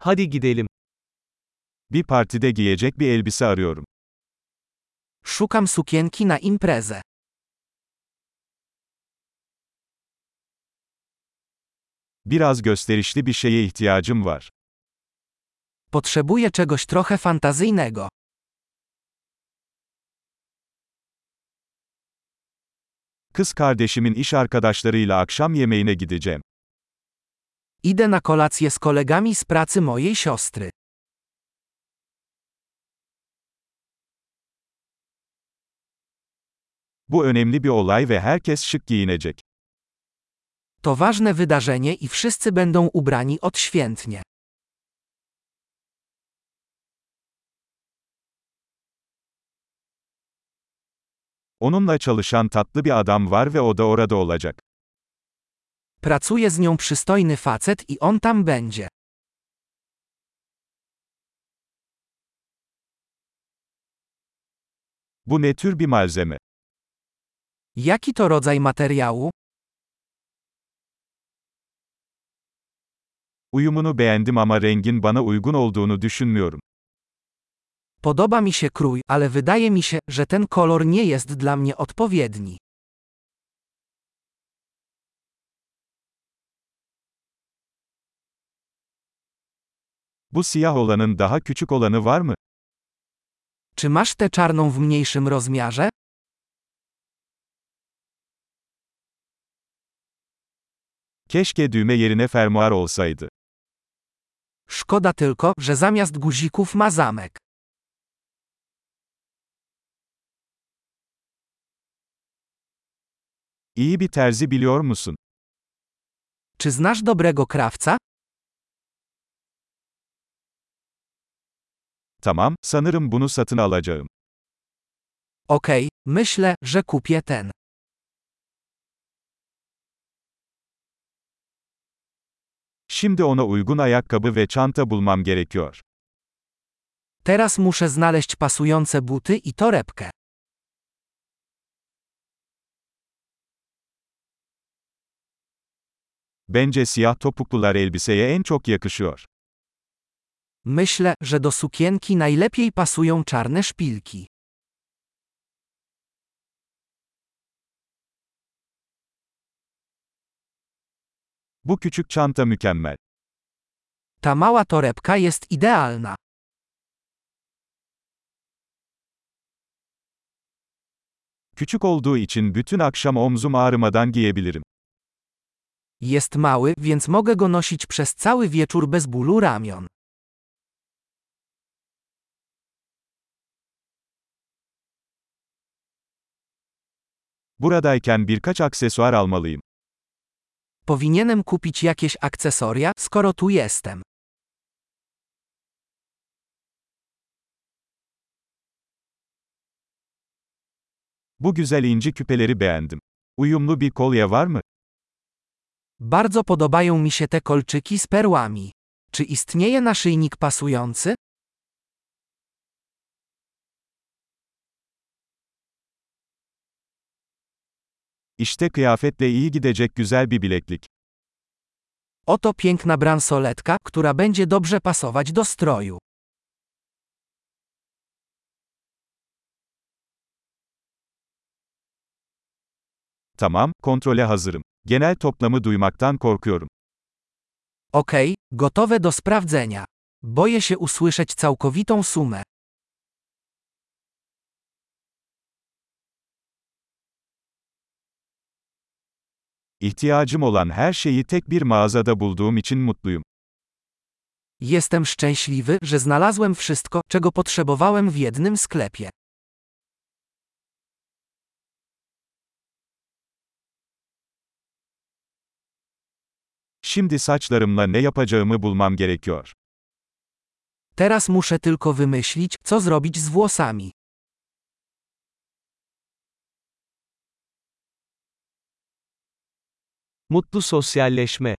Hadi gidelim. Bir partide giyecek bir elbise arıyorum. Szukam sukienki na imprezę. Biraz gösterişli bir şeye ihtiyacım var. Potrzebuję czegoś trochę fantazyjnego. Kız kardeşimin iş arkadaşlarıyla akşam yemeğine gideceğim. Idę na kolację z kolegami z pracy mojej siostry. Bu önemli bir olay ve herkes şık giyinecek. To ważne wydarzenie i wszyscy będą ubrani odświętnie. Onunla çalışan tatlı bir adam var ve o da orada olacak. Pracuje z nią przystojny facet i on tam będzie. Bu ne tür bir malzeme? Jaki to rodzaj materiału? Uyumunu beğendim ama rengin bana uygun olduğunu düşünmüyorum. Podoba mi się krój, ale wydaje mi się, że ten kolor nie jest dla mnie odpowiedni. Bu siyah olanın daha küçük olanı var mı? Czy masz tę czarną w mniejszym rozmiarze? Keşke düğme yerine fermuar olsaydı. Szkoda tylko, że zamiast guzików ma zamek. İyi bir terzi biliyor musun? Czy znasz dobrego krawca? Tamam, sanırım bunu satın alacağım. Okej, myślę, że kupię ten. Şimdi ona uygun ayakkabı ve çanta bulmam gerekiyor. Teraz muszę znaleźć pasujące buty i torebkę. Bence siyah topuklular elbiseye en çok yakışıyor. Myślę, że do sukienki najlepiej pasują czarne szpilki. Bu küçük çanta mükemmel. Ta mała torebka jest idealna. Küçük olduğu için bütün akşam omzum ağrımadan giyebilirim. Jest mały, więc mogę go nosić przez cały wieczór bez bólu ramion. Buradayken birkaç aksesuar almalıyım. Powinienem kupić jakieś akcesoria, skoro tu jestem. Bu güzel inci küpeleri beğendim. Uyumlu bir kolye var mı? Bardzo podobają mi się te kolczyki z perłami. Czy istnieje naszyjnik pasujący? İşte kıyafetle iyi gidecek güzel bir bileklik. Oto piękna bransoletka, która będzie dobrze pasować do stroju. Tamam, kontrole hazırım. Genel toplamı duymaktan korkuyorum. Okej, gotowe do sprawdzenia. Boję się usłyszeć całkowitą sumę. İhtiyacım olan her şeyi tek bir mağazada bulduğum için mutluyum. Jestem szczęśliwy, że znalazłem wszystko, czego potrzebowałem w jednym sklepie. Şimdi saçlarımla ne yapacağımı bulmam gerekiyor. Teraz muszę tylko wymyślić, co zrobić z włosami. Mutlu sosyalleşme.